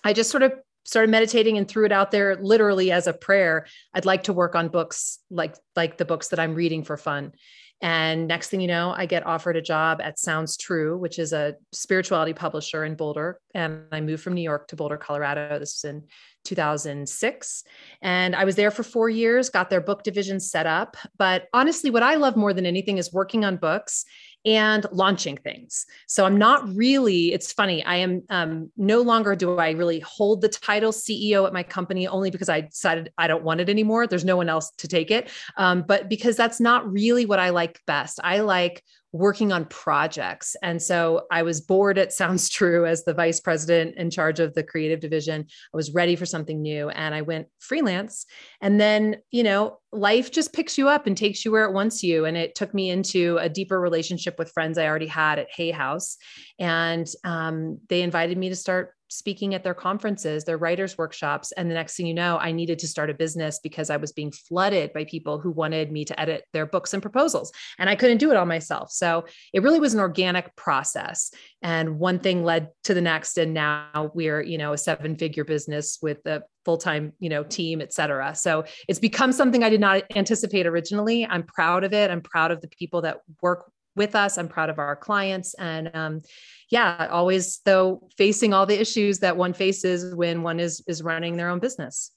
I just sort of started meditating and threw it out there literally as a prayer. I'd like to work on books like like the books that I'm reading for fun. And next thing you know, I get offered a job at Sounds True, which is a spirituality publisher in Boulder. And I moved from New York to Boulder, Colorado. This was in 2006. And I was there for four years, got their book division set up. But honestly, what I love more than anything is working on books and launching things. So I'm not really, it's funny, I am um, no longer do I really hold the title CEO at my company only because I decided I don't want it anymore. There's no one else to take it. Um, but because that's not really what I like best. I like working on projects. And so I was bored, it sounds true, as the vice president in charge of the creative division. I was ready for something new and I went freelance. And then, you know, life just picks you up and takes you where it wants you. And it took me into a deeper relationship with friends I already had at Hay House. And um, they invited me to start speaking at their conferences, their writers' workshops. And the next thing you know, I needed to start a business because I was being flooded by people who wanted me to edit their books and proposals. And I couldn't do it all myself. So it really was an organic process. And one thing led to the next. And now we're, you know, a seven figure business with a full-time, you know, team, et cetera. So it's become something I did not anticipate originally. I'm proud of it. I'm proud of the people that work with us. I'm proud of our clients. And um, yeah, always though facing all the issues that one faces when one is is running their own business.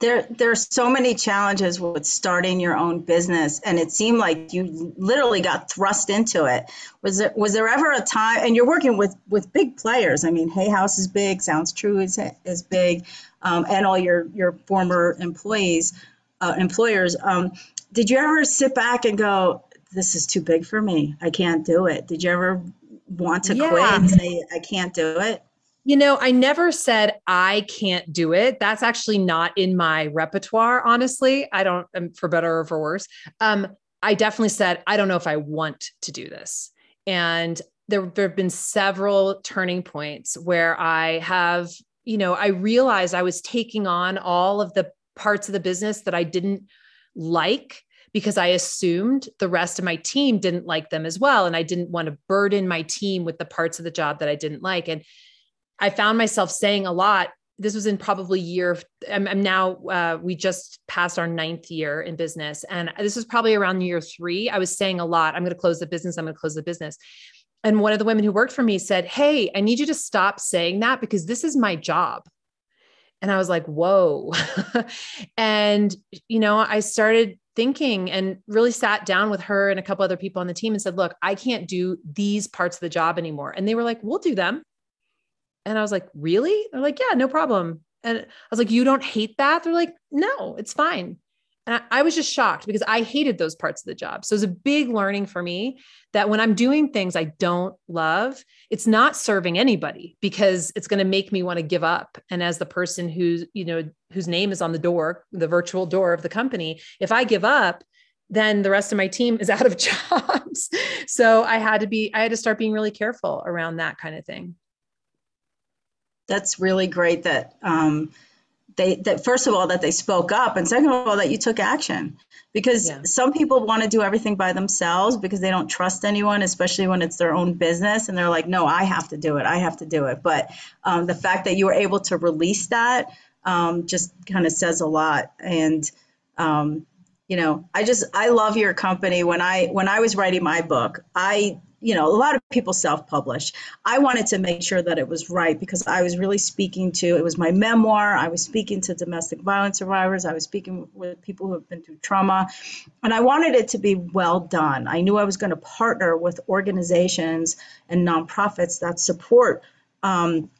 There, there are so many challenges with starting your own business, and it seemed like you literally got thrust into it. Was there, was there ever a time? And you're working with with big players. I mean, Hay House is big, Sounds True is is big, um, and all your your former employees, uh, employers. Um, did you ever sit back and go, this is too big for me. I can't do it. Did you ever want to yeah. quit and say, I can't do it? You know, I never said I can't do it. That's actually not in my repertoire, honestly. I don't, um, for better or for worse. Um, I definitely said, I don't know if I want to do this. And there, there have been several turning points where I have, you know, I realized I was taking on all of the parts of the business that I didn't like because I assumed the rest of my team didn't like them as well. And I didn't want to burden my team with the parts of the job that I didn't like. And I found myself saying a lot. This was in probably year, I'm, I'm now, uh, we just passed our ninth year in business. And this was probably around year three. I was saying a lot, I'm going to close the business. I'm going to close the business. And one of the women who worked for me said, Hey, I need you to stop saying that because this is my job. And I was like, whoa. and, you know, I started thinking and really sat down with her and a couple other people on the team and said, look, I can't do these parts of the job anymore. And they were like, we'll do them. And I was like, really? They're like, yeah, no problem. And I was like, you don't hate that? They're like, no, it's fine. And I, I, was just shocked because I hated those parts of the job. So it was a big learning for me that when I'm doing things I don't love, it's not serving anybody because it's going to make me want to give up. And as the person who's, you know, whose name is on the door, the virtual door of the company, if I give up, then the rest of my team is out of jobs. so I had to be, I had to start being really careful around that kind of thing. That's really great that um, they that first of all that they spoke up and second of all that you took action. Because Yeah. some people want to do everything by themselves because they don't trust anyone especially when it's their own business and they're like no i have to do it i have to do it. But um, the fact that you were able to release that um, just kind of says a lot. And um, you know i just i love your company. When i when i was writing my book i you know a lot of people self-publish. I wanted to make sure that it was right because i was really speaking to it was my memoir. I was speaking to domestic violence survivors. I was speaking with people who have been through trauma. And i wanted it to be well done. I knew i was going to partner with organizations and nonprofits that support um,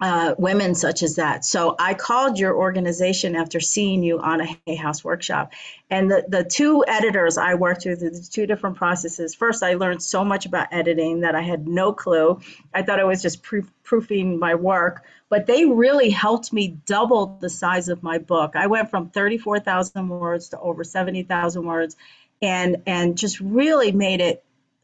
uh, women such as that. So I called your organization after seeing you on a Hay House workshop. And the, the two editors I worked with, the two different processes. First, I learned so much about editing that I had no clue. I thought I was just proof, proofing my work, but they really helped me double the size of my book. I went from 34,000 words to over 70,000 words and, and just really made it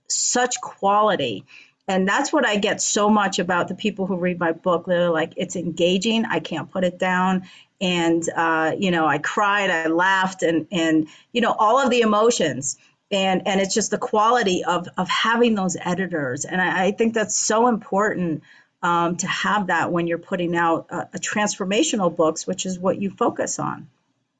such quality and that's what I get so much about the people who read my book. They're like, it's engaging. I can't put it down. And uh, you know, I cried, I laughed, and and you know, all of the emotions. And and it's just the quality of of having those editors. And I, I think that's so important um, to have that when you're putting out a, a transformational books, which is what you focus on.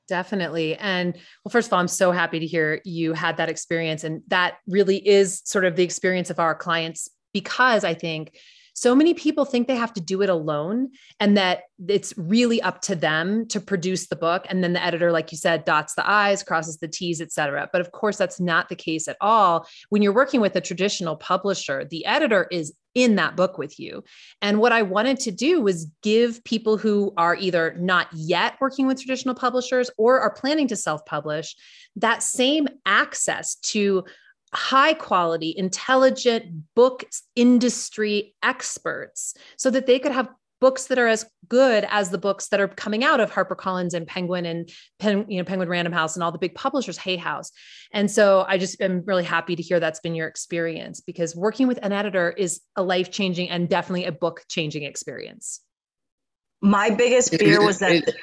Definitely. And well, first of all, I'm so happy to hear you had that experience. And that really is sort of the experience of our clients because I think so many people think they have to do it alone and that it's really up to them to produce the book. And then the editor like you said dots the i's crosses the t's etc but of course that's not the case at all when you're working with a traditional publisher. The editor is in that book with you. And what i wanted to do was give people who are either not yet working with traditional publishers or are planning to self-publish that same access to high quality, intelligent book industry experts so that they could have books that are as good as the books that are coming out of HarperCollins and Penguin and Pen, you know Penguin Random House and all the big publishers, Hay House. And so I just am really happy to hear that's been your experience because working with an editor is a life-changing and definitely a book-changing experience. My biggest fear was that. It-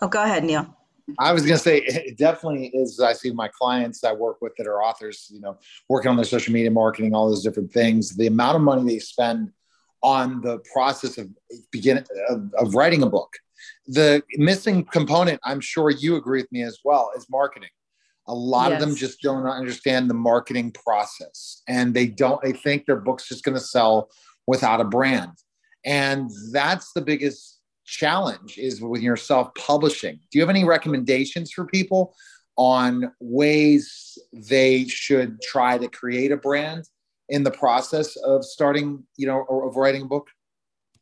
oh, go ahead, Neil. I was going to say it definitely is. I see my clients I work with that are authors, you know, working on their social media marketing, all those different things. The amount of money they spend on the process of begin of, of writing a book. The missing component, I'm sure you agree with me as well, is marketing. A lot of them just don't understand the marketing process, and they don't. They think their book's just going to sell without a brand, and that's the biggest challenge is with your self-publishing. Do you have any recommendations for people on ways they should try to create a brand in the process of starting, you know, or of writing a book?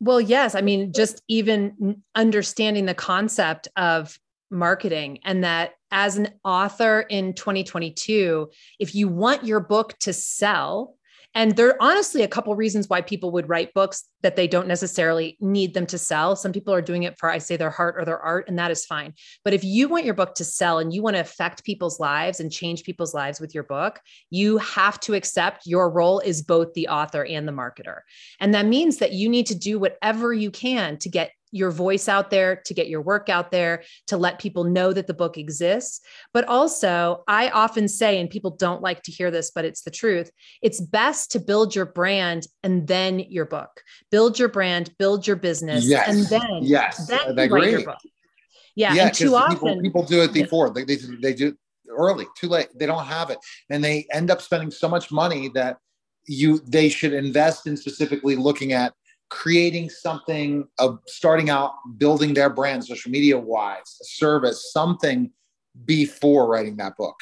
Well, yes. I mean, just even understanding the concept of marketing and that as an author in 2022, if you want your book to sell, and there are honestly a couple reasons why people would write books that they don't necessarily need them to sell. Some people are doing it for, I say, their heart or their art, and that is fine. But if you want your book to sell and you want to affect people's lives and change people's lives with your book, you have to accept your role is both the author and the marketer. And that means that you need to do whatever you can to get your voice out there, to get your work out there, to let people know that the book exists. But also, I often say, and people don't like to hear this, but it's the truth it's best to build your brand and then your book. Build your brand, build your business, Yes. and then, Yes, then you write your book. Yeah. yeah, and too often, people, people do it before. They, they, they do early, too late. They don't have it, and they end up spending so much money that you they should invest in specifically looking at creating something of starting out building their brand social media wise a service something before writing that book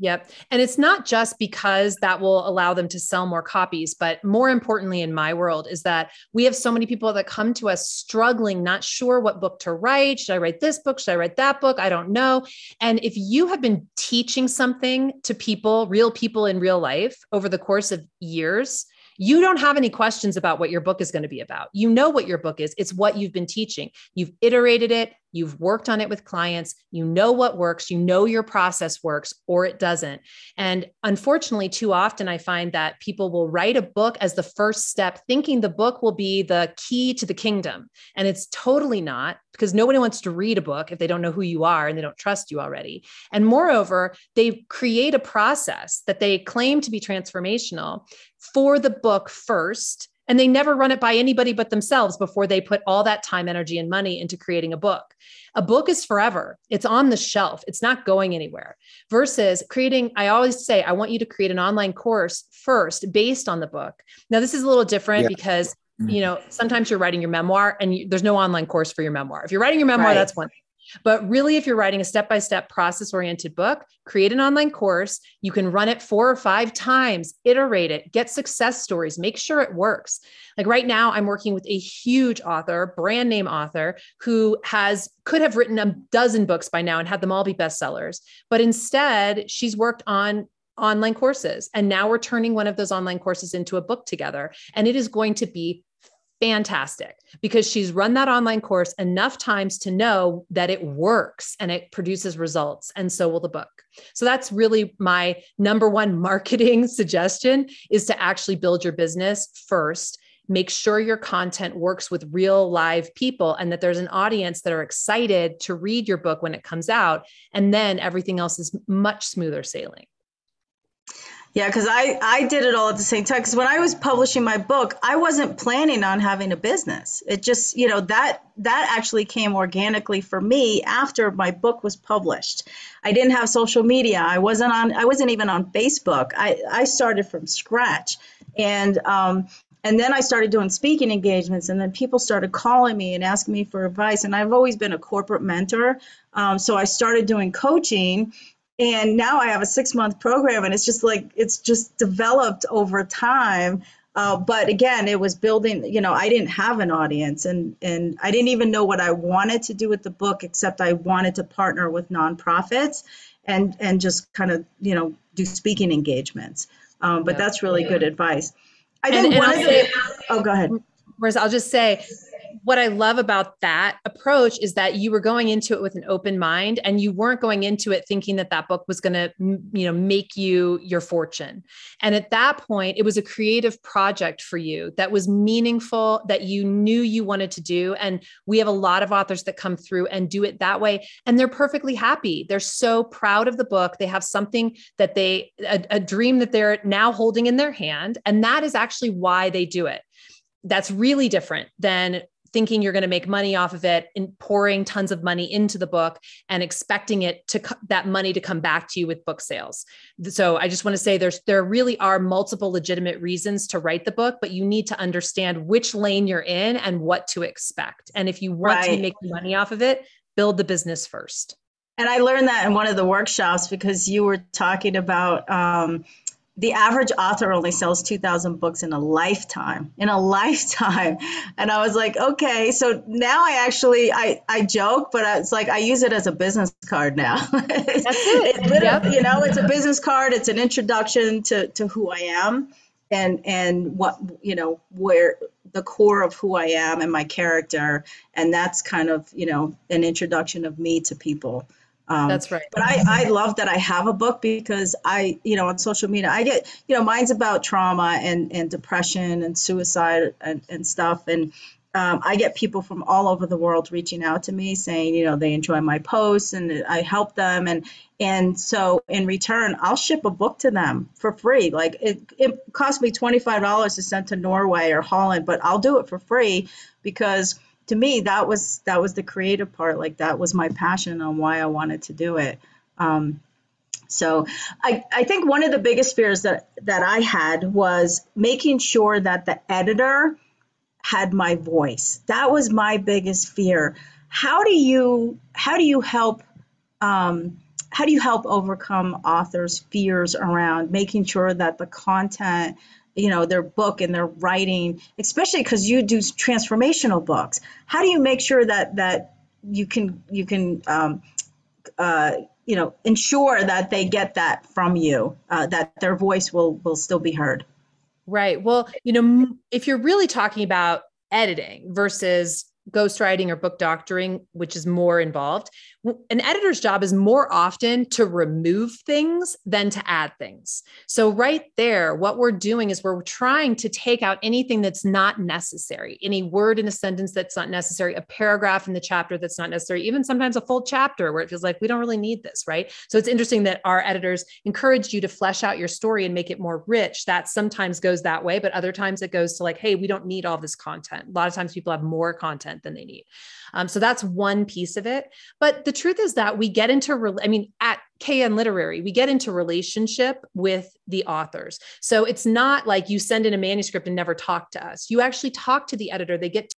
Yep. And it's not just because that will allow them to sell more copies, but more importantly, in my world, is that we have so many people that come to us struggling, not sure what book to write. Should I write this book? Should I write that book? I don't know. And if you have been teaching something to people, real people in real life over the course of years, you don't have any questions about what your book is going to be about. You know what your book is. It's what you've been teaching. You've iterated it, you've worked on it with clients, you know what works, you know your process works or it doesn't. And unfortunately, too often I find that people will write a book as the first step, thinking the book will be the key to the kingdom. And it's totally not because nobody wants to read a book if they don't know who you are and they don't trust you already. And moreover, they create a process that they claim to be transformational for the book first and they never run it by anybody but themselves before they put all that time energy and money into creating a book a book is forever it's on the shelf it's not going anywhere versus creating i always say i want you to create an online course first based on the book now this is a little different yeah. because mm-hmm. you know sometimes you're writing your memoir and you, there's no online course for your memoir if you're writing your memoir right. that's one thing but really, if you're writing a step by step process oriented book, create an online course. You can run it four or five times, iterate it, get success stories, make sure it works. Like right now, I'm working with a huge author, brand name author, who has could have written a dozen books by now and had them all be bestsellers. But instead, she's worked on online courses. And now we're turning one of those online courses into a book together. And it is going to be fantastic because she's run that online course enough times to know that it works and it produces results and so will the book. So that's really my number one marketing suggestion is to actually build your business first make sure your content works with real live people and that there's an audience that are excited to read your book when it comes out and then everything else is much smoother sailing yeah, because I, I did it all at the same time. Because when I was publishing my book, I wasn't planning on having a business. It just, you know, that that actually came organically for me after my book was published. I didn't have social media. I wasn't on. I wasn't even on Facebook. I, I started from scratch, and um, and then I started doing speaking engagements, and then people started calling me and asking me for advice. And I've always been a corporate mentor, um, so I started doing coaching and now I have a six month program, and it's just like it's just developed over time. Uh, but again, it was building. You know, I didn't have an audience, and and I didn't even know what I wanted to do with the book, except I wanted to partner with nonprofits, and and just kind of you know do speaking engagements. Um, but yeah. that's really good advice. I think and, one and of the. Oh, go ahead. Whereas I'll just say, what I love about that approach is that you were going into it with an open mind and you weren't going into it thinking that that book was going to you know make you your fortune. And at that point it was a creative project for you that was meaningful that you knew you wanted to do and we have a lot of authors that come through and do it that way and they're perfectly happy. They're so proud of the book. They have something that they a, a dream that they're now holding in their hand and that is actually why they do it that's really different than thinking you're going to make money off of it and pouring tons of money into the book and expecting it to that money to come back to you with book sales. So I just want to say there's there really are multiple legitimate reasons to write the book, but you need to understand which lane you're in and what to expect. And if you want right. to make money off of it, build the business first. And I learned that in one of the workshops because you were talking about um, the average author only sells 2000 books in a lifetime in a lifetime. And i was like okay so now i actually i i joke but it's like i use it as a business card now. That's it, it. yep. you know it's a business card. It's an introduction to to who i am and and what you know where the core of who i am and my character. And that's kind of you know an introduction of me to people um, That's right. But I, I love that I have a book because I, you know, on social media, I get, you know, mine's about trauma and, and depression and suicide and, and stuff. And um, I get people from all over the world reaching out to me saying, you know, they enjoy my posts and I help them. And, and so in return, I'll ship a book to them for free. Like it, it cost me $25 to send to Norway or Holland, but I'll do it for free because to me that was that was the creative part. Like that was my passion on why i wanted to do it. Um, so I, I think one of the biggest fears that that i had was making sure that the editor had my voice. That was my biggest fear. How do you how do you help um, how do you help overcome authors fears around making sure that the content you know their book and their writing especially because you do transformational books. How do you make sure that that you can you can um, uh, you know ensure that they get that from you uh, that their voice will will still be heard? Right. Well you know if you're really talking about editing versus ghostwriting or book doctoring, which is more involved, an editor's job is more often to remove things than to add things. So, right there, what we're doing is we're trying to take out anything that's not necessary, any word in a sentence that's not necessary, a paragraph in the chapter that's not necessary, even sometimes a full chapter where it feels like we don't really need this, right? So, it's interesting that our editors encourage you to flesh out your story and make it more rich. That sometimes goes that way, but other times it goes to like, hey, we don't need all this content. A lot of times people have more content than they need. Um, so that's one piece of it. But the truth is that we get into, I mean, at KN Literary, we get into relationship with the authors. So it's not like you send in a manuscript and never talk to us. You actually talk to the editor. They get